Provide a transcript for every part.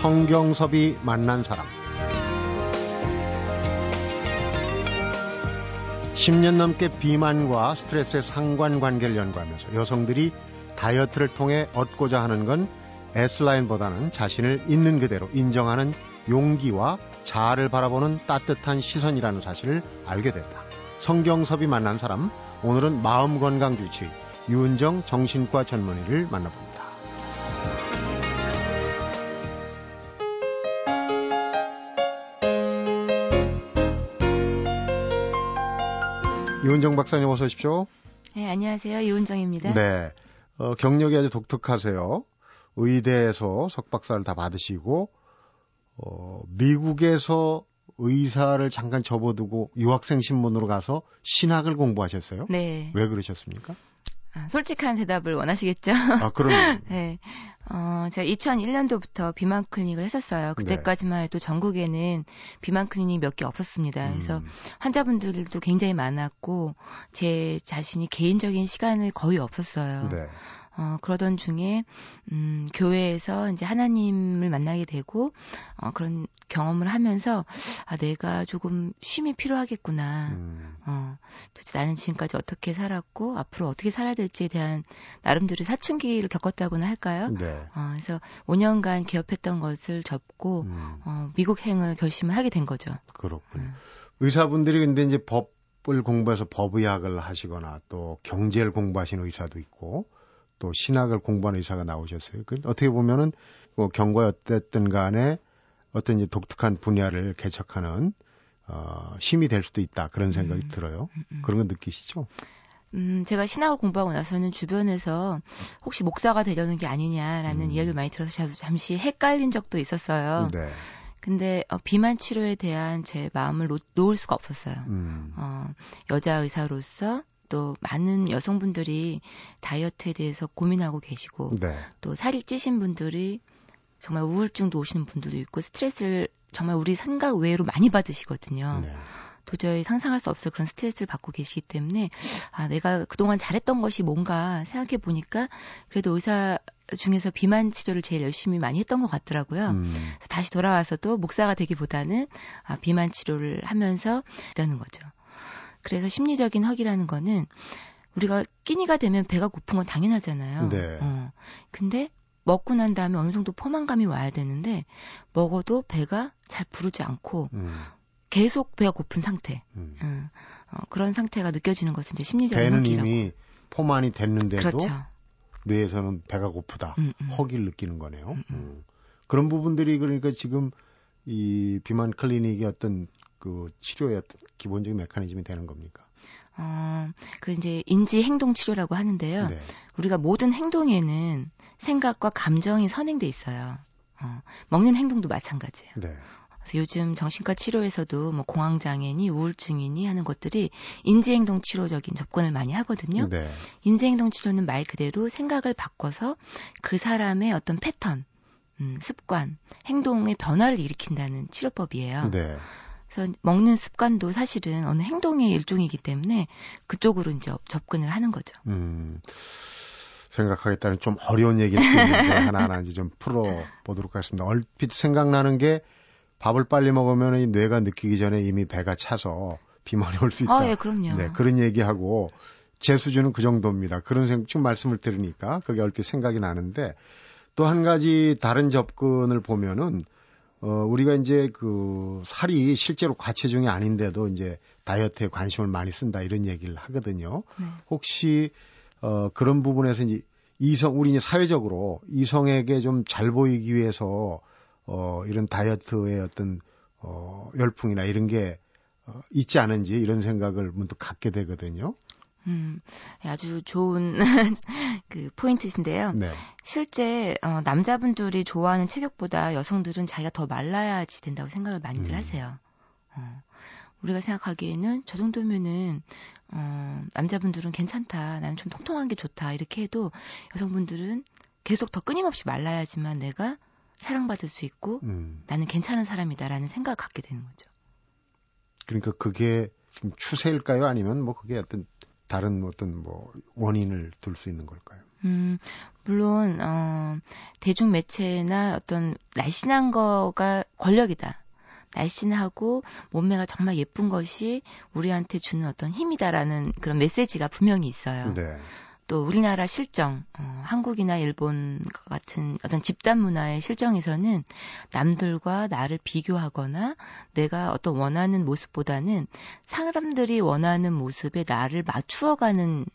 성경섭이 만난 사람 10년 넘게 비만과 스트레스의 상관관계를 연구하면서 여성들이 다이어트를 통해 얻고자 하는 건 S라인보다는 자신을 있는 그대로 인정하는 용기와 자아를 바라보는 따뜻한 시선이라는 사실을 알게 됐다. 성경섭이 만난 사람, 오늘은 마음건강주치 유은정 정신과 전문의를 만나봅니다. 유은정 박사님 어서 오십시오. 네, 안녕하세요. 유은정입니다. 네. 어, 경력이 아주 독특하세요. 의대에서 석박사를 다 받으시고, 어, 미국에서 의사를 잠깐 접어두고 유학생 신분으로 가서 신학을 공부하셨어요? 네. 왜 그러셨습니까? 아, 솔직한 대답을 원하시겠죠? 아, 그럼. 네. 어, 제가 2001년도부터 비만 클리닉을 했었어요. 그때까지만 해도 전국에는 비만 클리닉 몇개 없었습니다. 그래서 음. 환자분들도 굉장히 많았고, 제 자신이 개인적인 시간을 거의 없었어요. 네. 어, 그러던 중에, 음, 교회에서 이제 하나님을 만나게 되고, 어, 그런 경험을 하면서, 아, 내가 조금 쉼이 필요하겠구나. 음. 어, 도대체 나는 지금까지 어떻게 살았고, 앞으로 어떻게 살아야 될지에 대한 나름대로 사춘기를 겪었다고나 할까요? 네. 어, 그래서 5년간 기업했던 것을 접고, 음. 어, 미국행을 결심을 하게 된 거죠. 그렇군요. 음. 의사분들이 근데 이제 법을 공부해서 법의학을 하시거나 또 경제를 공부하시는 의사도 있고 또 신학을 공부하는 의사가 나오셨어요. 그 어떻게 보면은 뭐 경과에 어땠든 간에 어떤 이제 독특한 분야를 개척하는 어, 힘이 될 수도 있다 그런 생각이 음. 들어요. 음. 그런 거 느끼시죠? 음, 제가 신학을 공부하고 나서는 주변에서 혹시 목사가 되려는 게 아니냐라는 음. 이야기를 많이 들어서 자- 잠시 헷갈린 적도 있었어요. 네. 근데 어, 비만 치료에 대한 제 마음을 놓, 놓을 수가 없었어요. 음. 어, 여자 의사로서 또 많은 여성분들이 다이어트에 대해서 고민하고 계시고 네. 또 살이 찌신 분들이 정말 우울증도 오시는 분들도 있고 스트레스를 정말 우리 생각 외로 많이 받으시거든요. 네. 도저히 상상할 수 없을 그런 스트레스를 받고 계시기 때문에 아 내가 그동안 잘했던 것이 뭔가 생각해 보니까 그래도 의사 중에서 비만 치료를 제일 열심히 많이 했던 것 같더라고요. 음. 다시 돌아와서도 목사가 되기보다는 아, 비만 치료를 하면서 있다는 거죠. 그래서 심리적인 허기라는 거는 우리가 끼니가 되면 배가 고픈 건 당연하잖아요. 네. 어. 근데 먹고 난 다음에 어느 정도 포만감이 와야 되는데 먹어도 배가 잘 부르지 않고 음. 계속 배가 고픈 상태. 음. 음, 어, 그런 상태가 느껴지는 것은 이제 심리적인 배는 허기라고. 이미 포만이 됐는데도 그렇죠. 뇌에서는 배가 고프다. 음, 음. 허기를 느끼는 거네요. 음. 그런 부분들이 그러니까 지금 이 비만 클리닉의 어떤 그 치료의 어떤 기본적인 메커니즘이 되는 겁니까? 어, 그 이제 인지 행동 치료라고 하는데요. 네. 우리가 모든 행동에는 생각과 감정이 선행돼 있어요. 어, 먹는 행동도 마찬가지예요. 네. 그래서 요즘 정신과 치료에서도 뭐 공황 장애니 우울증이니 하는 것들이 인지 행동 치료적인 접근을 많이 하거든요. 네. 인지 행동 치료는 말 그대로 생각을 바꿔서 그 사람의 어떤 패턴, 음, 습관, 행동의 변화를 일으킨다는 치료법이에요. 네. 그래서 먹는 습관도 사실은 어느 행동의 일종이기 때문에 그쪽으로 이제 접근을 하는 거죠. 음. 생각하겠다는 좀 어려운 얘기를 듣는데 하나하나 이제 좀 풀어보도록 하겠습니다. 얼핏 생각나는 게 밥을 빨리 먹으면 이 뇌가 느끼기 전에 이미 배가 차서 비만이 올 수 있다. 아, 예, 그럼요. 네, 그런 얘기하고 제 수준은 그 정도입니다. 그런 생, 지금 말씀을 들으니까 그게 얼핏 생각이 나는데 또 한 가지 다른 접근을 보면은 어, 우리가 이제 그 살이 실제로 과체중이 아닌데도 이제 다이어트에 관심을 많이 쓴다 이런 얘기를 하거든요. 네. 혹시 어, 그런 부분에서 이제 이성, 우리 이제 사회적으로 이성에게 좀 잘 보이기 위해서 어, 이런 다이어트의 어떤 어, 열풍이나 이런 게 어, 있지 않은지 이런 생각을 문득 갖게 되거든요. 음, 아주 좋은 그 포인트신데요. 네. 실제 어, 남자분들이 좋아하는 체격보다 여성들은 자기가 더 말라야지 된다고 생각을 많이들 음. 하세요. 어, 우리가 생각하기에는 저 정도면은 어, 남자분들은 괜찮다, 나는 좀 통통한 게 좋다 이렇게 해도 여성분들은 계속 더 끊임없이 말라야지만 내가 사랑받을 수 있고 음. 나는 괜찮은 사람이다라는 생각을 갖게 되는 거죠. 그러니까 그게 좀 추세일까요? 아니면 뭐 그게 어떤 다른 어떤 뭐 원인을 둘 수 있는 걸까요? 음, 물론 어 대중 매체나 어떤 날씬한 거가 권력이다. 날씬하고 몸매가 정말 예쁜 것이 우리한테 주는 어떤 힘이다라는 그런 메시지가 분명히 있어요. 네. 또 우리나라 실정, 어, 한국이나 일본 같은 어떤 집단 문화의 실정에서는 남들과 나를 비교하거나 내가 어떤 원하는 모습보다는 사람들이 원하는 모습에 나를 맞추어가는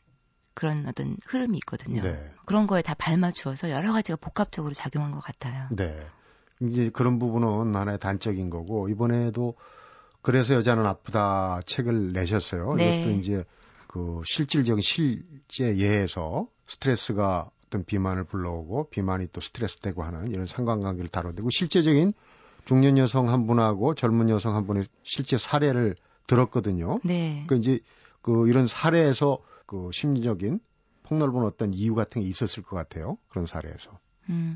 그런 어떤 흐름이 있거든요. 네. 그런 거에 다 발맞추어서 여러 가지가 복합적으로 작용한 것 같아요. 네. 이제 그런 부분은 하나의 단적인 거고 이번에도 그래서 여자는 아프다 책을 내셨어요. 네. 이것도 이제 그 실질적인 실제 예에서 스트레스가 어떤 비만을 불러오고 비만이 또 스트레스 되고 하는 이런 상관관계를 다뤄대고 실제적인 중년 여성 한 분하고 젊은 여성 한 분의 실제 사례를 들었거든요. 네. 그 이제 그 이런 사례에서 그 심리적인 폭넓은 어떤 이유 같은 게 있었을 것 같아요. 그런 사례에서. 음,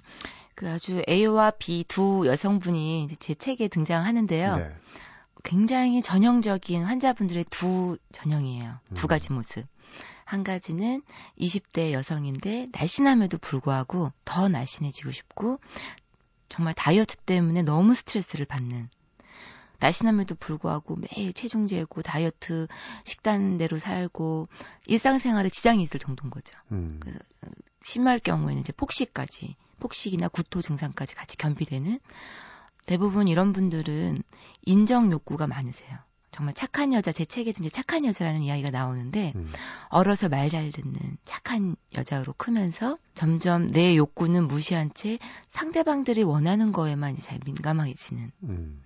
그 아주 A와 B 두 여성분이 제 책에 등장하는데요. 네. 굉장히 전형적인 환자분들의 두 전형이에요. 두 음. 가지 모습. 한 가지는 20대 여성인데 날씬함에도 불구하고 더 날씬해지고 싶고 정말 다이어트 때문에 너무 스트레스를 받는 날씬함에도 불구하고 매일 체중 재고 다이어트 식단대로 살고 일상생활에 지장이 있을 정도인 거죠. 음. 심할 경우에는 이제 폭식까지, 폭식이나 구토 증상까지 같이 겸비되는 대부분 이런 분들은 인정 욕구가 많으세요. 정말 착한 여자, 제 책에도 이제 착한 여자라는 이야기가 나오는데, 음. 얼어서 말 잘 듣는 착한 여자로 크면서 점점 내 욕구는 무시한 채 상대방들이 원하는 거에만 이제 잘 민감해지는. 음.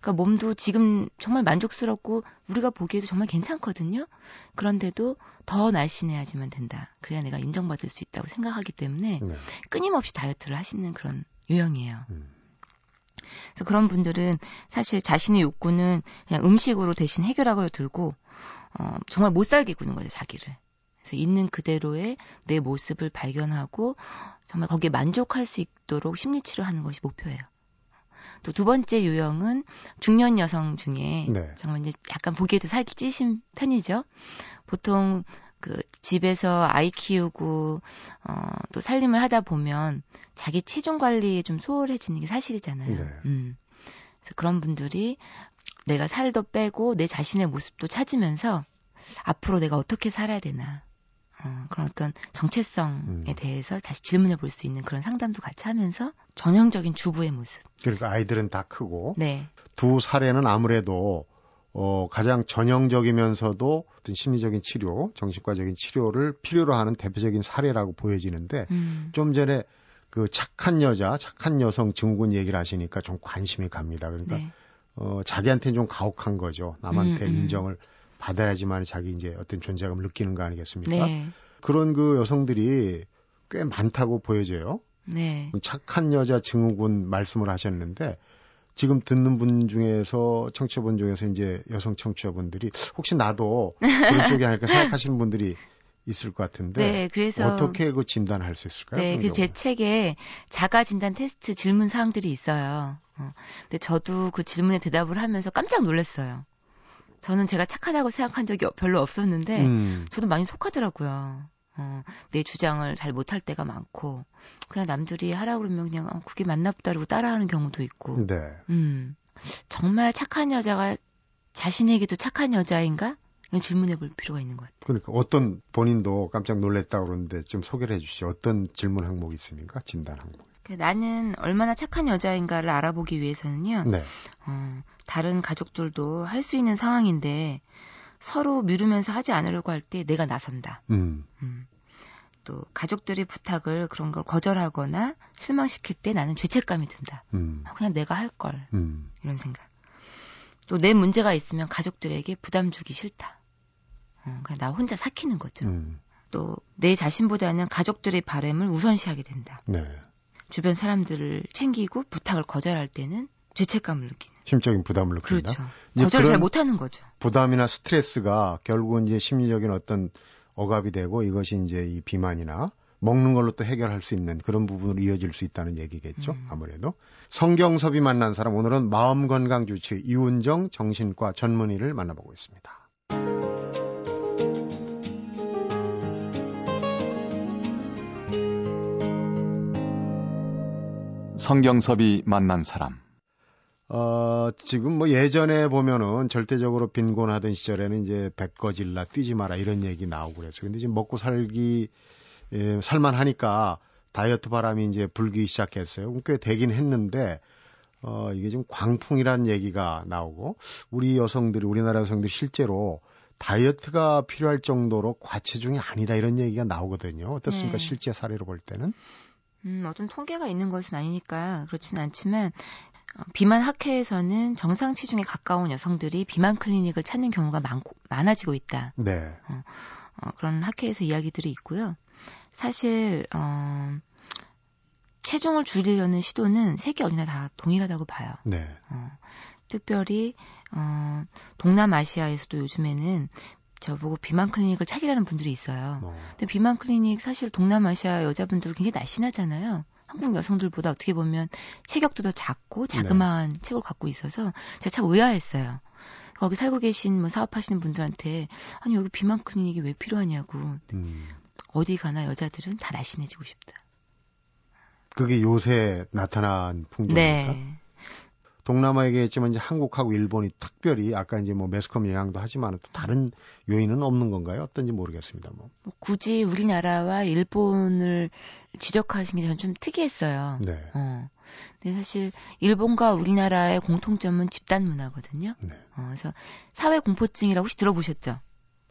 그러니까 몸도 지금 정말 만족스럽고 우리가 보기에도 정말 괜찮거든요. 그런데도 더 날씬해야지만 된다. 그래야 내가 인정받을 수 있다고 생각하기 때문에 네. 끊임없이 다이어트를 하시는 그런 유형이에요. 음. 그래서 그런 분들은 사실 자신의 욕구는 그냥 음식으로 대신 해결하고 들고 어, 정말 못 살게 구는 거죠 자기를. 그래서 있는 그대로의 내 모습을 발견하고 정말 거기에 만족할 수 있도록 심리 치료하는 것이 목표예요. 또 두 번째 유형은 중년 여성 중에 네. 정말 이제 약간 보기에도 살기 찌신 편이죠. 보통 그 집에서 아이 키우고 어, 또 살림을 하다 보면 자기 체중 관리에 좀 소홀해지는 게 사실이잖아요. 네. 음. 그래서 그런 분들이 내가 살도 빼고 내 자신의 모습도 찾으면서 앞으로 내가 어떻게 살아야 되나 어, 그런 어떤 정체성에 음. 대해서 다시 질문해 볼 수 있는 그런 상담도 같이 하면서 전형적인 주부의 모습. 그러니까 아이들은 다 크고 네, 두 사례는 아무래도 어, 가장 전형적이면서도 어떤 심리적인 치료, 정신과적인 치료를 필요로 하는 대표적인 사례라고 보여지는데 음, 좀 전에 그 착한 여자, 착한 여성 증후군 얘기를 하시니까 좀 관심이 갑니다. 그러니까 네, 어, 자기한테는 좀 가혹한 거죠. 남한테 음, 음. 인정을 받아야지만 자기 이제 어떤 존재감을 느끼는 거 아니겠습니까? 네, 그런 그 여성들이 꽤 많다고 보여져요. 네, 착한 여자 증후군 말씀을 하셨는데 지금 듣는 분 중에서 청취자분 중에서 이제 여성 청취자분들이 혹시 나도 그런 쪽이 아닐까 생각하시는 분들이 있을 것 같은데 네. 그래서 어떻게 그 진단할 수 있을까요? 네, 그런 그 제? 책에 자가 진단 테스트 질문 사항들이 있어요. 어, 근데 저도 그 질문에 대답을 하면서 깜짝 놀랐어요. 저는 제가 착하다고 생각한 적이 별로 없었는데 음, 저도 많이 속하더라고요. 어, 내 주장을 잘 못할 때가 많고 그냥 남들이 하라 그러면 그냥 어, 그게 맞나 보다 그러고 따라하는 경우도 있고. 네. 음. 정말 착한 여자가 자신에게도 착한 여자인가? 질문해 볼 필요가 있는 것 같아요. 그러니까 어떤 본인도 깜짝 놀랐다 그러는데 좀 소개를 해 주시죠. 어떤 질문 항목이 있습니까? 진단 항목. 그 나는 얼마나 착한 여자인가를 알아보기 위해서는요. 네. 어, 다른 가족들도 할 수 있는 상황인데 서로 미루면서 하지 않으려고 할 때 내가 나선다. 음, 음. 또 가족들이 부탁을 그런 걸 거절하거나 실망시킬 때 나는 죄책감이 든다. 음, 아, 그냥 내가 할 걸. 음, 이런 생각. 또 내 문제가 있으면 가족들에게 부담 주기 싫다. 어, 그냥 나 혼자 삭히는 거죠. 음, 또내 자신보다는 가족들의 바램을 우선시하게 된다. 네. 주변 사람들을 챙기고 부탁을 거절할 때는 죄책감을 느끼는. 심적인 부담을 느낀다. 그렇죠. 거절 잘 못하는 거죠. 부담이나 스트레스가 결국은 이제 심리적인 어떤 억압이 되고 이것이 이제 이 비만이나 먹는 걸로 또 해결할 수 있는 그런 부분으로 이어질 수 있다는 얘기겠죠. 음. 아무래도 성경섭이 만난 사람 오늘은 마음 건강 주치 이운정 정신과 전문의를 만나보고 있습니다. 성경섭이 만난 사람 어, 지금 뭐 예전에 보면은 절대적으로 빈곤하던 시절에는 이제 백거질라 뛰지 마라 이런 얘기 나오고 그랬어요. 근데 지금 먹고 살기, 예, 살만 하니까 다이어트 바람이 이제 불기 시작했어요. 꽤 되긴 했는데, 어, 이게 좀 광풍이라는 얘기가 나오고, 우리 여성들이, 우리나라 여성들이 실제로 다이어트가 필요할 정도로 과체중이 아니다 이런 얘기가 나오거든요. 어떻습니까? 네. 실제 사례로 볼 때는? 음, 어떤 통계가 있는 것은 아니니까 그렇지는 않지만 어, 비만 학회에서는 정상 치중에 가까운 여성들이 비만 클리닉을 찾는 경우가 많고 많아지고 있다. 네. 어, 어, 그런 학회에서 이야기들이 있고요. 사실 어, 체중을 줄이려는 시도는 세계 어디나 다 동일하다고 봐요. 네. 어, 특별히 어, 동남아시아에서도 요즘에는 저보고 비만 클리닉을 찾으라는 분들이 있어요. 어. 근데 비만 클리닉 사실 동남아시아 여자분들 굉장히 날씬하잖아요. 한국 여성들보다 어떻게 보면 체격도 더 작고 자그마한 네. 체격을 갖고 있어서 제가 참 의아했어요. 거기 살고 계신 뭐 사업하시는 분들한테 아니 여기 비만 클리닉이 왜 필요하냐고. 음. 어디 가나 여자들은 다 날씬해지고 싶다. 그게 요새 나타난 풍경입니까? 네. 동남아 얘기했지만 이제 한국하고 일본이 특별히 아까 이제 뭐 매스컴 영향도 하지만 또 다른 요인은 없는 건가요? 어떤지 모르겠습니다. 뭐. 뭐 굳이 우리나라와 일본을 지적하신 게 저는 좀 특이했어요. 네. 어. 근데 사실 일본과 우리나라의 공통점은 집단 문화거든요. 네. 어, 그래서 사회 공포증이라고 혹시 들어보셨죠?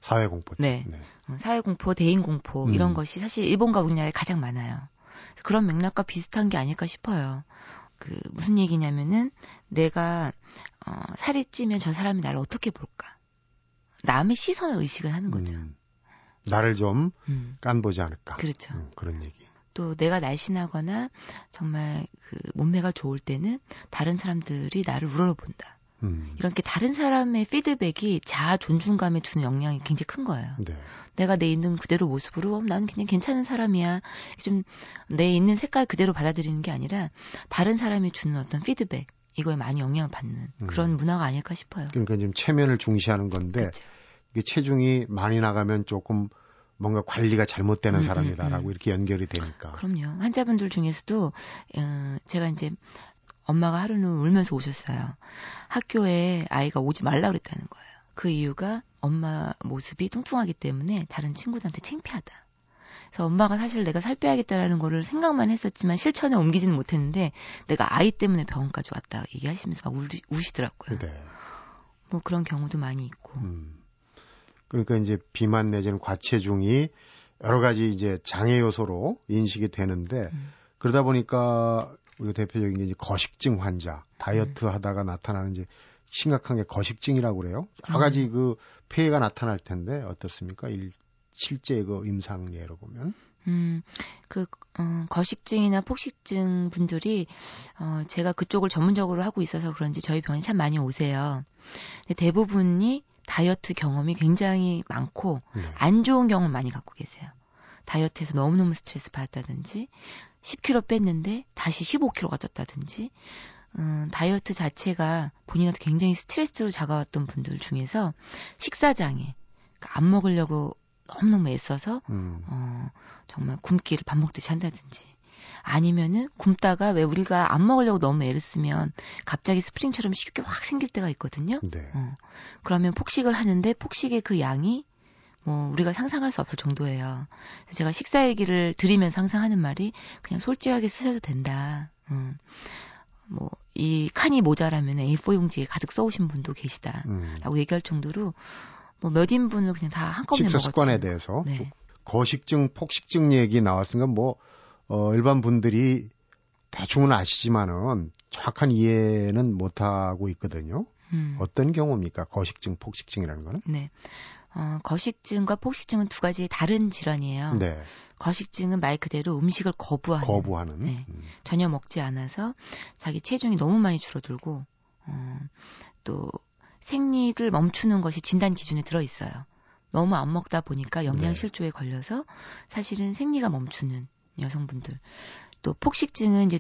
사회 공포증. 네. 네. 어, 사회 공포, 대인 공포 음. 이런 것이 사실 일본과 우리나라에 가장 많아요. 그런 맥락과 비슷한 게 아닐까 싶어요. 그 무슨 얘기냐면은 내가 어, 살이 찌면 저 사람이 나를 어떻게 볼까? 남의 시선을 의식을 하는 거죠. 음, 나를 좀 음. 깐보지 않을까? 그렇죠. 음, 그런 얘기. 또 내가 날씬하거나 정말 그 몸매가 좋을 때는 다른 사람들이 나를 우러러본다. 음. 이렇게 다른 사람의 피드백이 자아 존중감에 주는 영향이 굉장히 큰 거예요. 네. 내가 내 있는 그대로 모습으로 어, 나는 그냥 괜찮은 사람이야. 좀 내 있는 색깔 그대로 받아들이는 게 아니라 다른 사람이 주는 어떤 피드백 이거에 많이 영향을 받는 음. 그런 문화가 아닐까 싶어요. 그러니까 좀 체면을 중시하는 건데 그렇죠. 이게 체중이 많이 나가면 조금 뭔가 관리가 잘못되는 음, 음 사람이다라고 음, 음. 이렇게 연결이 되니까. 그럼요. 환자분들 중에서도 어, 제가 이제 엄마가 하루는 울면서 오셨어요. 학교에 아이가 오지 말라 그랬다는 거예요. 그 이유가 엄마 모습이 뚱뚱하기 때문에 다른 친구들한테 창피하다. 그래서 엄마가 사실 내가 살 빼야겠다라는 거를 생각만 했었지만 실천에 옮기지는 못했는데 내가 아이 때문에 병원까지 왔다 얘기하시면서 막 우시, 우시더라고요. 네. 뭐 그런 경우도 많이 있고. 음. 그러니까 이제 비만 내지는 과체중이 여러 가지 이제 장애 요소로 인식이 되는데 음. 그러다 보니까 우리가 대표적인 게 이제 거식증 환자, 다이어트 음. 하다가 나타나는 이제 심각한 게 거식증이라고 그래요. 여러 가지 음. 그 폐해가 나타날 텐데 어떻습니까? 일, 실제 그 임상 예로 보면. 음, 그, 어, 거식증이나 폭식증 분들이, 어, 제가 그쪽을 전문적으로 하고 있어서 그런지 저희 병원에 참 많이 오세요. 근데 대부분이 다이어트 경험이 굉장히 많고, 네. 안 좋은 경험 많이 갖고 계세요. 다이어트에서 너무너무 스트레스 받았다든지, 10kg 뺐는데 다시 15kg가 쪘다든지, 음, 다이어트 자체가 본인한테 굉장히 스트레스로 다가왔던 분들 중에서 식사장에 그러니까 안 먹으려고 너무너무 애써서 음. 어, 정말 굶기를 밥 먹듯이 한다든지 아니면은 굶다가 왜 우리가 안 먹으려고 너무 애를 쓰면 갑자기 스프링처럼 쉽게 확 생길 때가 있거든요. 네. 어, 그러면 폭식을 하는데 폭식의 그 양이 뭐 우리가 상상할 수 없을 정도예요. 그래서 제가 식사 얘기를 드리면서 상상하는 말이 그냥 솔직하게 쓰셔도 된다. 음. 뭐, 이 칸이 모자라면 A4 용지에 가득 써오신 분도 계시다. 음. 라고 얘기할 정도로 뭐 몇 인분을 그냥 다 한꺼번에 식사 습관에 대해서 네. 거식증, 폭식증 얘기 나왔으니까 뭐, 어, 일반 분들이 대충은 아시지만은 정확한 이해는 못하고 있거든요. 음. 어떤 경우입니까? 거식증, 폭식증이라는 거는? 네. 어, 거식증과 폭식증은 두 가지 다른 질환이에요. 네. 거식증은 말 그대로 음식을 거부하는. 거부하는. 네. 음. 전혀 먹지 않아서 자기 체중이 너무 많이 줄어들고 어, 또 생리를 멈추는 것이 진단 기준에 들어 있어요. 너무 안 먹다 보니까 영양실조에 네. 걸려서 사실은 생리가 멈추는 여성분들. 또 폭식증은 이제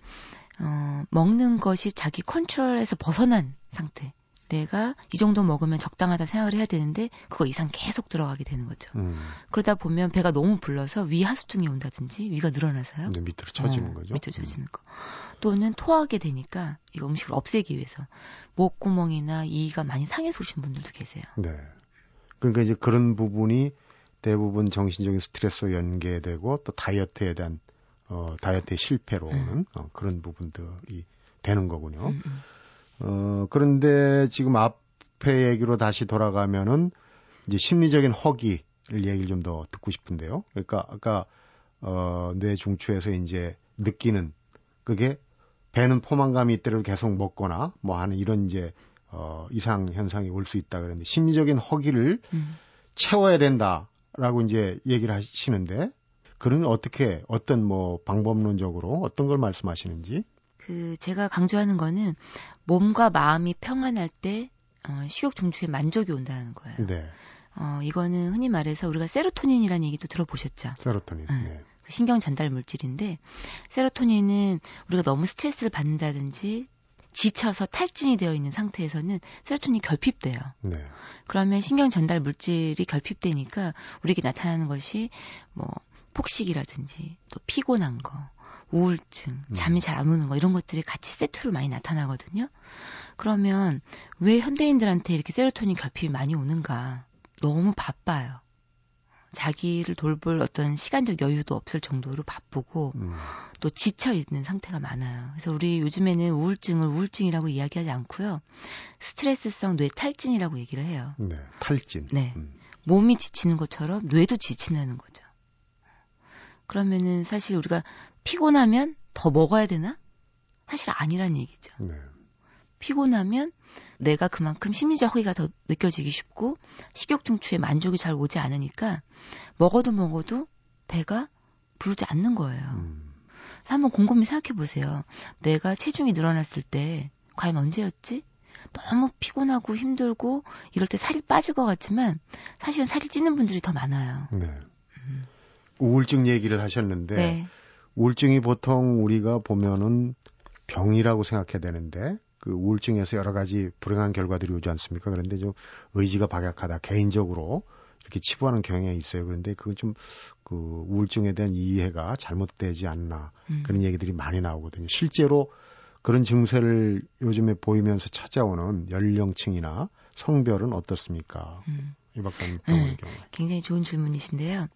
어, 먹는 것이 자기 컨트롤에서 벗어난 상태. 내가 이 정도 먹으면 적당하다 생각을 해야 되는데 그거 이상 계속 들어가게 되는 거죠. 음. 그러다 보면 배가 너무 불러서 위 하수증이 온다든지 위가 늘어나서요. 근데 밑으로 처지는 어, 거죠. 밑으로 처지는 거. 또는 토하게 되니까 이거 음식을 없애기 위해서 목구멍이나 이가 많이 상해서 오신 분들도 계세요. 음. 네. 그러니까 이제 그런 부분이 대부분 정신적인 스트레스와 연계되고 또 다이어트에 대한 어 다이어트의 실패로는 어, 그런 부분들이 되는 거군요. 어 그런데 지금 앞에 얘기로 다시 돌아가면은 이제 심리적인 허기를 얘기를 좀 더 듣고 싶은데요. 그러니까 아까 어 뇌 중추에서 이제 느끼는 그게 배는 포만감이 있더라도 계속 먹거나 뭐 하는 이런 이제 어 이상 현상이 올 수 있다 그랬는데 심리적인 허기를 음. 채워야 된다라고 이제 얘기를 하시는데 그런 어떻게 어떤 뭐 방법론적으로 어떤 걸 말씀하시는지 그 제가 강조하는 거는 몸과 마음이 평안할 때 어, 식욕 중추에 만족이 온다는 거예요. 네 어, 이거는 흔히 말해서 우리가 세로토닌이라는 얘기도 들어보셨죠? 세로토닌 음. 네. 그 신경 전달 물질인데 세로토닌은 우리가 너무 스트레스를 받는다든지 지쳐서 탈진이 되어 있는 상태에서는 세로토닌이 결핍돼요. 네. 그러면 신경 전달 물질이 결핍되니까 우리에게 나타나는 것이 뭐 폭식이라든지 또 피곤한 거, 우울증, 잠이 잘 안 오는 거 이런 것들이 같이 세트로 많이 나타나거든요. 그러면 왜 현대인들한테 이렇게 세로토닌 결핍이 많이 오는가? 너무 바빠요. 자기를 돌볼 어떤 시간적 여유도 없을 정도로 바쁘고 음. 또 지쳐 있는 상태가 많아요. 그래서 우리 요즘에는 우울증을 우울증이라고 이야기하지 않고요. 스트레스성 뇌 탈진이라고 얘기를 해요. 네. 탈진. 네. 음. 몸이 지치는 것처럼 뇌도 지친다는 거죠. 그러면은 사실 우리가 피곤하면 더 먹어야 되나? 사실 아니란 얘기죠. 네. 피곤하면 내가 그만큼 심리적 허기가 더 느껴지기 쉽고 식욕 중추에 만족이 잘 오지 않으니까 먹어도 먹어도 배가 부르지 않는 거예요. 음. 그래서 한번 곰곰이 생각해 보세요. 내가 체중이 늘어났을 때 과연 언제였지? 너무 피곤하고 힘들고 이럴 때 살이 빠질 것 같지만 사실은 살이 찌는 분들이 더 많아요. 네. 우울증 얘기를 하셨는데 네. 우울증이 보통 우리가 보면은 병이라고 생각해야 되는데 그 우울증에서 여러 가지 불행한 결과들이 오지 않습니까? 그런데 좀 의지가 박약하다 개인적으로 이렇게 치부하는 경향이 있어요. 그런데 그건 좀 그 우울증에 대한 이해가 잘못되지 않나 음. 그런 얘기들이 많이 나오거든요. 실제로 그런 증세를 요즘에 보이면서 찾아오는 연령층이나 성별은 어떻습니까? 음. 이 박사님 병원의 음. 경우. 굉장히 좋은 질문이신데요.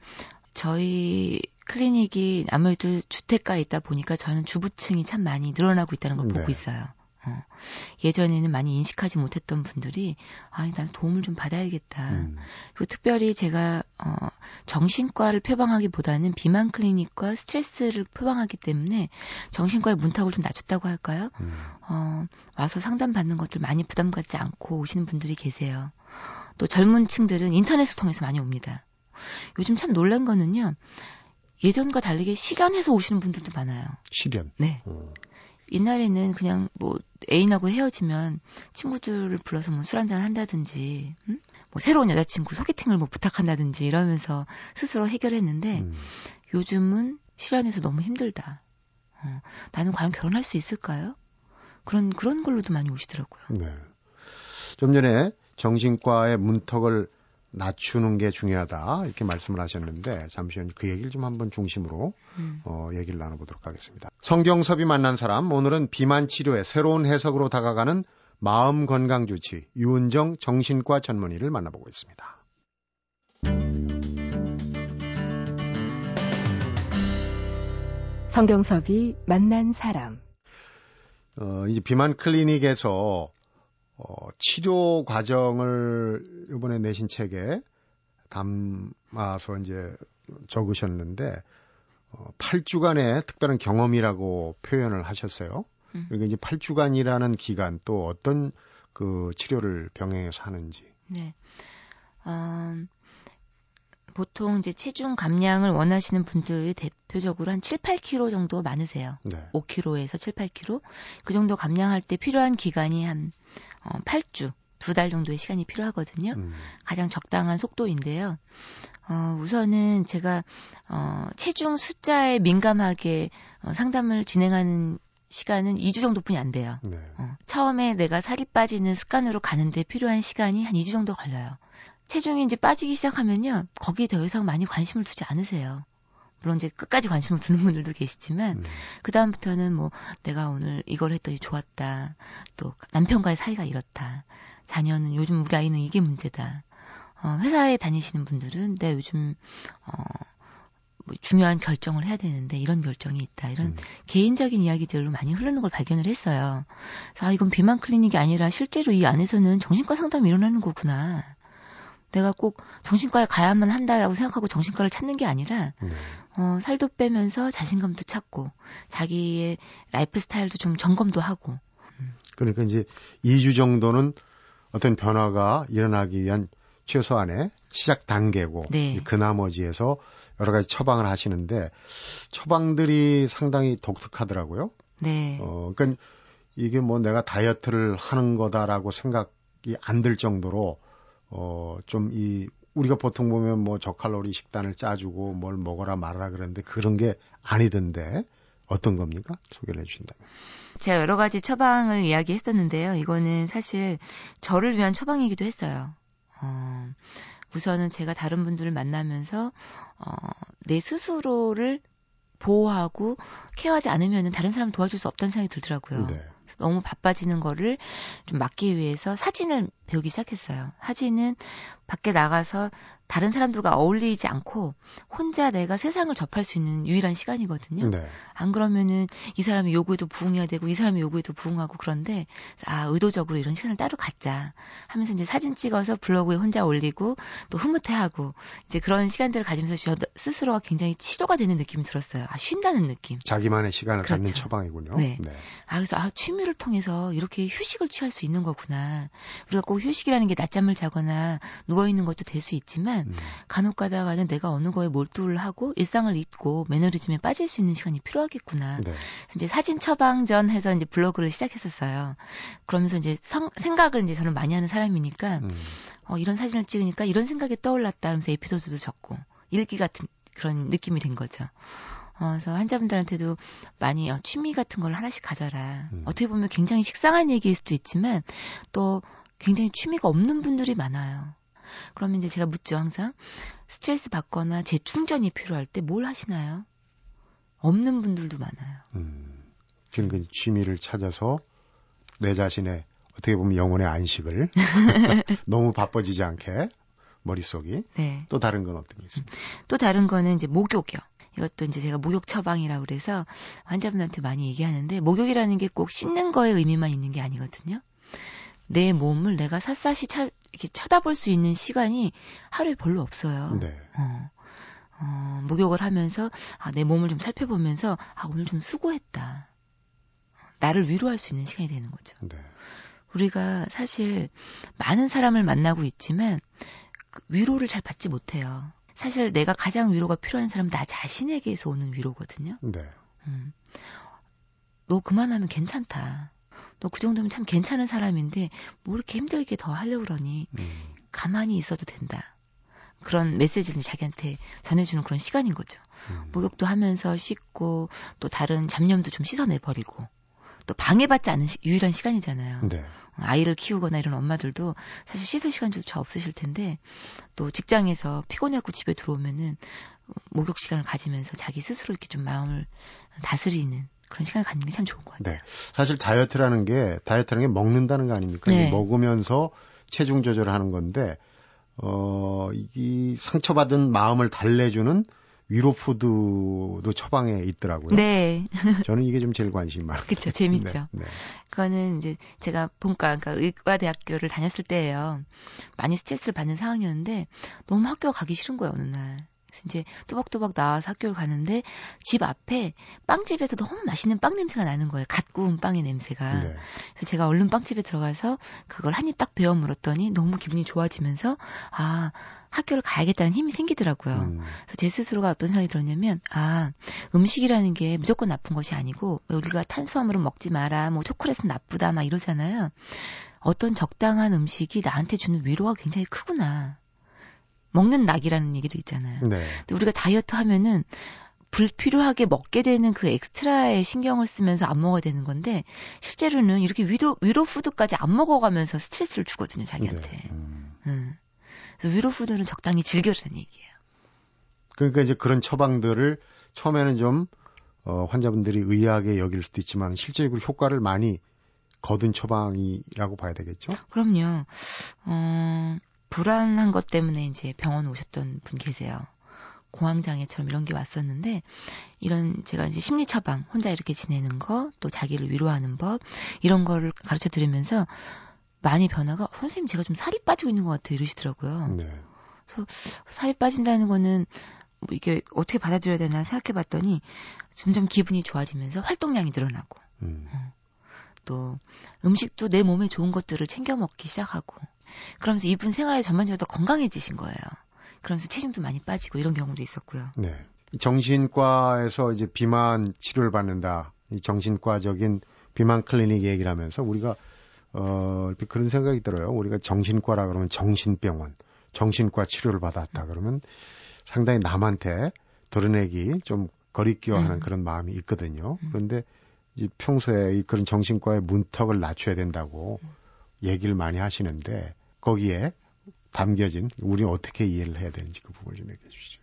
저희 클리닉이 아무래도 주택가에 있다 보니까 저는 주부층이 참 많이 늘어나고 있다는 걸 네. 보고 있어요. 어. 예전에는 많이 인식하지 못했던 분들이 아, 난 도움을 좀 받아야겠다. 음. 그리고 특별히 제가 어, 정신과를 표방하기보다는 비만 클리닉과 스트레스를 표방하기 때문에 정신과의 문턱을 좀 낮췄다고 할까요? 음. 어, 와서 상담 받는 것들 많이 부담 갖지 않고 오시는 분들이 계세요. 또 젊은 층들은 인터넷을 통해서 많이 옵니다. 요즘 참 놀란 거는요. 예전과 다르게 실연해서 오시는 분들도 많아요. 실현. 네. 어. 옛날에는 그냥 뭐 애인하고 헤어지면 친구들을 불러서 뭐 술 한잔 한다든지, 음? 뭐 새로운 여자친구 소개팅을 뭐 부탁한다든지 이러면서 스스로 해결했는데 음. 요즘은 실연해서 너무 힘들다. 어, 나는 과연 결혼할 수 있을까요? 그런 그런 걸로도 많이 오시더라고요. 네. 좀 전에 정신과의 문턱을 낮추는 게 중요하다 이렇게 말씀을 하셨는데 잠시 후 그 얘기를 좀 한번 중심으로 음. 어, 얘기를 나눠보도록 하겠습니다. 성경섭이 만난 사람 오늘은 비만 치료의 새로운 해석으로 다가가는 마음 건강 주치 유은정 정신과 전문의를 만나보고 있습니다. 성경섭이 만난 사람. 어, 이제 비만 클리닉에서 어, 치료 과정을 이번에 내신 책에 담아서 이제 적으셨는데 어, 8주간의 특별한 경험이라고 표현을 하셨어요. 음. 그러니까 이제 8주간이라는 기간 또 어떤 그 치료를 병행해서 하는지. 네. 어, 보통 이제 체중 감량을 원하시는 분들이 대표적으로 한 7, 8kg 정도 많으세요. 네. 5kg에서 7, 8kg. 그 정도 감량할 때 필요한 기간이 한 어, 8주, 두 달 정도의 시간이 필요하거든요. 음, 가장 적당한 속도인데요. 어, 우선은 제가 어, 체중 숫자에 민감하게 어, 상담을 진행하는 시간은 2주 정도뿐이 안 돼요. 네. 어, 처음에 내가 살이 빠지는 습관으로 가는데 필요한 시간이 한 2주 정도 걸려요. 체중이 이제 빠지기 시작하면요. 거기에 더 이상 많이 관심을 두지 않으세요. 물론 이제 끝까지 관심을 두는 분들도 계시지만 음. 그다음부터는 뭐 내가 오늘 이걸 했더니 좋았다. 또 남편과의 사이가 이렇다. 자녀는 요즘 우리 아이는 이게 문제다. 어, 회사에 다니시는 분들은 내 요즘 어, 뭐 중요한 결정을 해야 되는데 이런 결정이 있다. 이런 음. 개인적인 이야기들로 많이 흐르는 걸 발견을 했어요. 그래서 아, 이건 비만 클리닉이 아니라 실제로 이 안에서는 정신과 상담이 일어나는 거구나. 내가 꼭 정신과에 가야만 한다라고 생각하고 정신과를 찾는 게 아니라 네. 어, 살도 빼면서 자신감도 찾고 자기의 라이프 스타일도 좀 점검도 하고 그러니까 이제 2주 정도는 어떤 변화가 일어나기 위한 최소한의 시작 단계고 네. 그 나머지에서 여러 가지 처방을 하시는데 처방들이 상당히 독특하더라고요. 네. 어, 그러니까 이게 뭐 내가 다이어트를 하는 거다라고 생각이 안 들 정도로 어, 좀 이 우리가 보통 보면 뭐 저칼로리 식단을 짜주고 뭘 먹어라 말아라 그러는데 그런 게 아니던데 어떤 겁니까? 소개를 해주신다면. 제가 여러 가지 처방을 이야기했었는데요. 이거는 사실 저를 위한 처방이기도 했어요. 어, 우선은 제가 다른 분들을 만나면서 어, 내 스스로를 보호하고 케어하지 않으면 다른 사람 도와줄 수 없다는 생각이 들더라고요. 네. 너무 바빠지는 거를 좀 막기 위해서 사진을 배우기 시작했어요. 사진은 밖에 나가서 다른 사람들과 어울리지 않고 혼자 내가 세상을 접할 수 있는 유일한 시간이거든요. 네. 안 그러면은 이 사람의 요구에도 부응해야 되고 이 사람의 요구에도 부응하고 그런데 아 의도적으로 이런 시간을 따로 갖자 하면서 이제 사진 찍어서 블로그에 혼자 올리고 또 흐뭇해하고 이제 그런 시간들을 가지면서 저 스스로가 굉장히 치료가 되는 느낌이 들었어요. 아 쉰다는 느낌. 자기만의 시간을 갖는 그렇죠. 처방이군요. 네. 아 그래서 아 취미를 통해서 이렇게 휴식을 취할 수 있는 거구나. 우리가 꼭 휴식이라는 게 낮잠을 자거나 누워 있는 것도 될 수 있지만 음. 간혹 가다가는 내가 어느 거에 몰두를 하고 일상을 잊고 매너리즘에 빠질 수 있는 시간이 필요하겠구나. 네. 이제 사진 처방전 해서 이제 블로그를 시작했었어요. 그러면서 이제 성- 생각을 이제 저는 많이 하는 사람이니까 음. 어, 이런 사진을 찍으니까 이런 생각이 떠올랐다 하면서 에피소드도 적고 일기 같은 그런 느낌이 된 거죠. 어, 그래서 환자분들한테도 많이 어, 취미 같은 걸 하나씩 가져라. 음. 어떻게 보면 굉장히 식상한 얘기일 수도 있지만 또 굉장히 취미가 없는 분들이 많아요. 그러면 이제 제가 묻죠 항상 스트레스 받거나 재충전이 필요할 때 뭘 하시나요? 없는 분들도 많아요. 음. 그러니까 취미를 찾아서 내 자신의 어떻게 보면 영혼의 안식을 너무 바빠지지 않게 머릿속이 네. 또 다른 건 어떤 게 있습니까? 또 다른 거는 이제 목욕이요. 이것도 이제 제가 목욕 처방이라고 그래서 환자분한테 많이 얘기하는데 목욕이라는 게 꼭 씻는 거에 의미만 있는 게 아니거든요. 내 몸을 내가 샅샅이 차, 이렇게 쳐다볼 수 있는 시간이 하루에 별로 없어요. 네. 어, 어, 목욕을 하면서 아, 내 몸을 좀 살펴보면서 아, 오늘 좀 수고했다. 나를 위로할 수 있는 시간이 되는 거죠. 네. 우리가 사실 많은 사람을 만나고 있지만 그 위로를 잘 받지 못해요. 사실 내가 가장 위로가 필요한 사람은 나 자신에게서 오는 위로거든요. 네. 음. 너 그만하면 괜찮다. 너 그 정도면 참 괜찮은 사람인데 뭐 이렇게 힘들게 더 하려고 그러니 음. 가만히 있어도 된다. 그런 메시지를 자기한테 전해주는 그런 시간인 거죠. 음. 목욕도 하면서 씻고 또 다른 잡념도 좀 씻어내버리고 또 방해받지 않는 시- 유일한 시간이잖아요. 네. 아이를 키우거나 이런 엄마들도 사실 씻을 시간조차 없으실 텐데 또 직장에서 피곤해갖고 집에 들어오면은 목욕 시간을 가지면서 자기 스스로 이렇게 좀 마음을 다스리는 그런 시간을 갖는 게 참 좋은 것 같아요. 네. 사실 다이어트라는 게 다이어트라는 게 먹는다는 거 아닙니까? 네. 먹으면서 체중 조절하는 건데 어, 이 상처받은 마음을 달래주는 위로 푸드도 처방에 있더라고요. 네, 저는 이게 좀 제일 관심이 많아요. 그쵸 재밌죠. 네. 네. 그거는 이제 제가 본과 그러니까 의과대학교를 다녔을 때예요. 많이 스트레스를 받는 상황이었는데 너무 학교 가기 싫은 거예요 어느 날. 이제 또박또박 나와서 학교를 가는데 집 앞에 빵집에서 너무 맛있는 빵 냄새가 나는 거예요. 갓 구운 빵의 냄새가. 네. 그래서 제가 얼른 빵집에 들어가서 그걸 한 입 딱 베어 물었더니 너무 기분이 좋아지면서 아 학교를 가야겠다는 힘이 생기더라고요. 음, 그래서 제 스스로가 어떤 생각이 들었냐면 아 음식이라는 게 무조건 나쁜 것이 아니고 우리가 탄수화물은 먹지 마라 뭐 초콜릿은 나쁘다 막 이러잖아요. 어떤 적당한 음식이 나한테 주는 위로가 굉장히 크구나. 먹는 낙이라는 얘기도 있잖아요. 네. 근데 우리가 다이어트 하면은 불필요하게 먹게 되는 그 엑스트라에 신경을 쓰면서 안 먹어야 되는 건데 실제로는 이렇게 위로 위로 푸드까지 안 먹어가면서 스트레스를 주거든요 자기한테. 네. 음. 음. 그래서 위로 푸드는 적당히 즐겨라는 얘기예요. 그러니까 이제 그런 처방들을 처음에는 좀 어, 환자분들이 의아하게 여길 수도 있지만 실제적으로 효과를 많이 거둔 처방이라고 봐야 되겠죠? 그럼요. 어, 불안한 것 때문에 이제 병원 오셨던 분 계세요. 공황장애처럼 이런 게 왔었는데 이런 제가 이제 심리 처방 혼자 이렇게 지내는 거 또 자기를 위로하는 법 이런 거를 가르쳐 드리면서 많이 변화가 선생님 제가 좀 살이 빠지고 있는 것 같아요 이러시더라고요. 네. 그래서 살이 빠진다는 거는 뭐 이게 어떻게 받아들여야 되나 생각해 봤더니 점점 기분이 좋아지면서 활동량이 늘어나고 음. 또 음식도 내 몸에 좋은 것들을 챙겨 먹기 시작하고 그러면서 이분 생활이 전반적으로 더 건강해지신 거예요. 그러면서 체중도 많이 빠지고 이런 경우도 있었고요. 네. 정신과에서 이제 비만 치료를 받는다. 이 정신과적인 비만 클리닉 얘기를 하면서 우리가 어 그런 생각이 들어요. 우리가 정신과라 그러면 정신병원, 정신과 치료를 받았다 그러면 상당히 남한테 드러내기 좀 거리끼워하는 음. 그런 마음이 있거든요. 그런데 이 평소에 이 그런 정신과의 문턱을 낮춰야 된다고 얘기를 많이 하시는데 거기에 담겨진 우리 어떻게 이해를 해야 되는지 그 부분을 좀 얘기해 주시죠.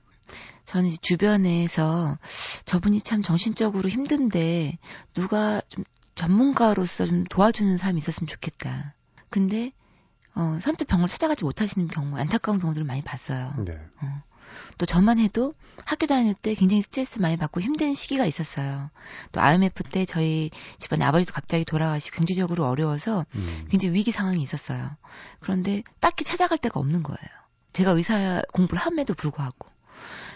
저는 이제 주변에서 저분이 참 정신적으로 힘든데 누가 좀 전문가로서 좀 도와주는 사람이 있었으면 좋겠다. 근데 어, 선뜻 병을 찾아가지 못하시는 경우, 안타까운 경우들을 많이 봤어요. 네. 또 저만 해도 학교 다닐 때 굉장히 스트레스 많이 받고 힘든 시기가 있었어요. 또 IMF 때 저희 집안에 아버지도 갑자기 돌아가시고 경제적으로 어려워서 음. 굉장히 위기 상황이 있었어요. 그런데 딱히 찾아갈 데가 없는 거예요. 제가 의사 공부를 함에도 불구하고.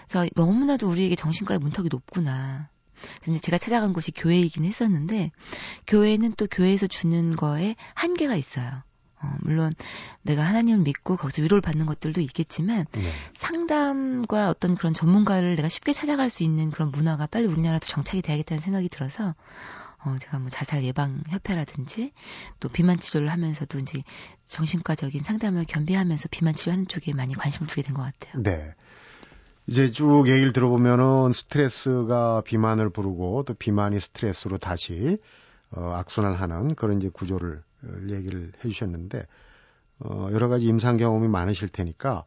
그래서 너무나도 우리에게 정신과의 문턱이 높구나. 이제 제가 찾아간 곳이 교회이긴 했었는데, 교회는 또 교회에서 주는 거에 한계가 있어요. 어, 물론 내가 하나님을 믿고 거기서 위로를 받는 것들도 있겠지만, 네. 상담과 어떤 그런 전문가를 내가 쉽게 찾아갈 수 있는 그런 문화가 빨리 우리나라도 정착이 돼야겠다는 생각이 들어서 어 제가 뭐 자살 예방 협회라든지 또 비만 치료를 하면서도 이제 정신과적인 상담을 겸비하면서 비만 치료하는 쪽에 많이 관심을 두게 된 것 같아요. 네. 이제 쭉 얘기를 들어보면은 스트레스가 비만을 부르고 또 비만이 스트레스로 다시 어, 악순환하는 그런 이제 구조를 어, 얘기를 해주셨는데 어, 여러 가지 임상 경험이 많으실 테니까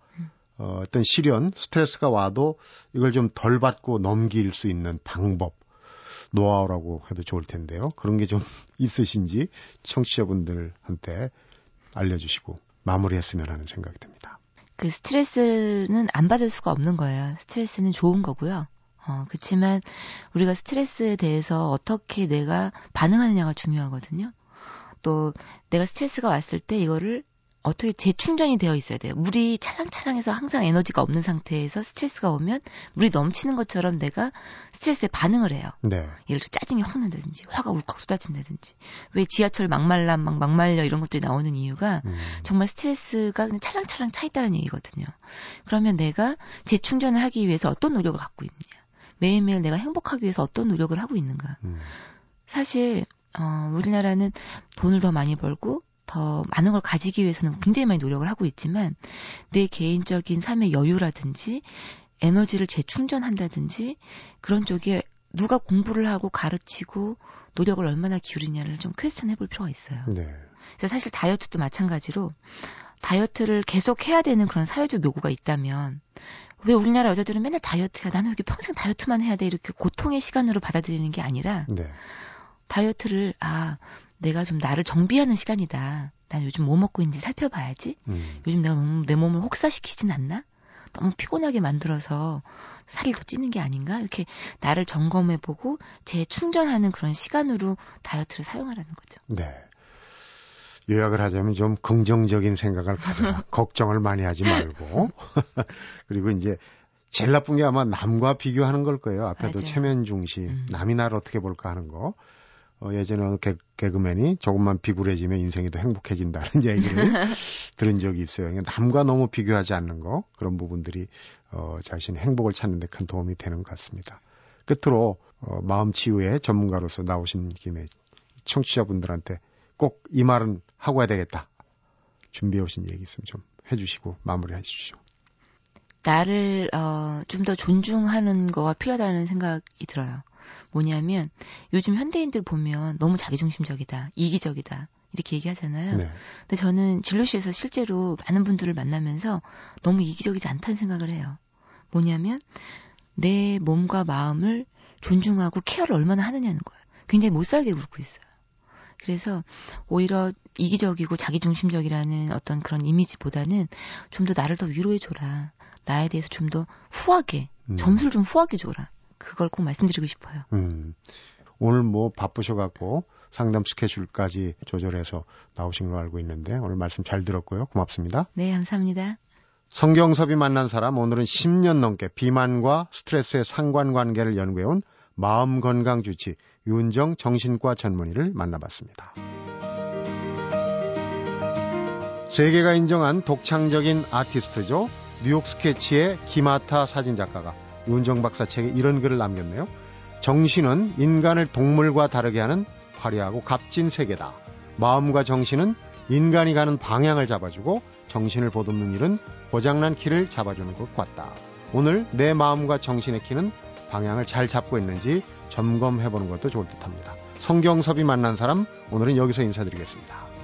어, 어떤 시련 스트레스가 와도 이걸 좀 덜 받고 넘길 수 있는 방법 노하우라고 해도 좋을 텐데요. 그런 게 좀 있으신지 청취자분들한테 알려주시고 마무리했으면 하는 생각이 듭니다. 그 스트레스는 안 받을 수가 없는 거예요. 스트레스는 좋은 거고요. 어, 그렇지만 우리가 스트레스에 대해서 어떻게 내가 반응하느냐가 중요하거든요. 또 내가 스트레스가 왔을 때 이거를 어떻게 재충전이 되어 있어야 돼요. 물이 찰랑찰랑해서 항상 에너지가 없는 상태에서 스트레스가 오면 물이 넘치는 것처럼 내가 스트레스에 반응을 해요. 네. 예를 들어 짜증이 확 난다든지 화가 울컥 쏟아진다든지 왜 지하철 막말라 막 막말려 이런 것들이 나오는 이유가 음, 정말 스트레스가 그냥 찰랑찰랑 차 있다는 얘기거든요. 그러면 내가 재충전을 하기 위해서 어떤 노력을 갖고 있느냐. 매일매일 내가 행복하기 위해서 어떤 노력을 하고 있는가. 음, 사실 어, 우리나라는 돈을 더 많이 벌고 더 많은 걸 가지기 위해서는 굉장히 많이 노력을 하고 있지만 내 개인적인 삶의 여유라든지 에너지를 재충전한다든지 그런 쪽에 누가 공부를 하고 가르치고 노력을 얼마나 기울이냐를 좀 퀘스천 해볼 필요가 있어요. 네. 그래서 사실 다이어트도 마찬가지로 다이어트를 계속 해야 되는 그런 사회적 요구가 있다면 왜 우리나라 여자들은 맨날 다이어트야 나는 이렇게 평생 다이어트만 해야 돼 이렇게 고통의 시간으로 받아들이는 게 아니라 네. 다이어트를 아 내가 좀 나를 정비하는 시간이다. 난 요즘 뭐 먹고 있는지 살펴봐야지. 음, 요즘 내가 너무 내 몸을 혹사시키진 않나? 너무 피곤하게 만들어서 살이 더 찌는 게 아닌가? 이렇게 나를 점검해보고 재충전하는 그런 시간으로 다이어트를 사용하라는 거죠. 네. 요약을 하자면 좀 긍정적인 생각을 가져라. 걱정을 많이 하지 말고. 그리고 이제 제일 나쁜 게 아마 남과 비교하는 걸 거예요. 앞에도 맞아요. 체면 중시, 음. 남이 나를 어떻게 볼까 하는 거. 어, 예전에 어느 개, 개그맨이 조금만 비굴해지면 인생이 더 행복해진다는 얘기를 들은 적이 있어요. 그러니까 남과 너무 비교하지 않는 거 그런 부분들이 어, 자신의 행복을 찾는 데 큰 도움이 되는 것 같습니다. 끝으로 어, 마음 치유의 전문가로서 나오신 김에 청취자분들한테 꼭 이 말은 하고 해야 되겠다. 준비해 오신 얘기 있으면 좀 해주시고 마무리해 주시죠. 나를 어, 좀 더 존중하는 거가 필요하다는 생각이 들어요. 뭐냐면 요즘 현대인들 보면 너무 자기중심적이다, 이기적이다 이렇게 얘기하잖아요. 네. 근데 저는 진로실에서 실제로 많은 분들을 만나면서 너무 이기적이지 않다는 생각을 해요. 뭐냐면 내 몸과 마음을 존중하고 케어를 얼마나 하느냐는 거예요. 굉장히 못 살게 굴고 있어요. 그래서 오히려 이기적이고 자기중심적이라는 어떤 그런 이미지보다는 좀 더 나를 더 위로해줘라. 나에 대해서 좀 더 후하게, 음. 점수를 좀 후하게 줘라. 그걸 꼭 말씀드리고 싶어요. 음. 오늘 뭐 바쁘셔갖고 상담 스케줄까지 조절해서 나오신 걸로 알고 있는데 오늘 말씀 잘 들었고요. 고맙습니다. 네, 감사합니다. 성경섭이 만난 사람 오늘은 10년 넘게 비만과 스트레스의 상관관계를 연구해온 마음건강주치 윤정 정신과 전문의를 만나봤습니다. 세계가 인정한 독창적인 아티스트죠. 뉴욕 스케치의 기마타 사진작가가 윤정 박사 책에 이런 글을 남겼네요. 정신은 인간을 동물과 다르게 하는 화려하고 값진 세계다. 마음과 정신은 인간이 가는 방향을 잡아주고 정신을 보듬는 일은 고장난 키를 잡아주는 것 같다. 오늘 내 마음과 정신의 키는 방향을 잘 잡고 있는지 점검해보는 것도 좋을 듯 합니다. 성경섭이 만난 사람, 오늘은 여기서 인사드리겠습니다.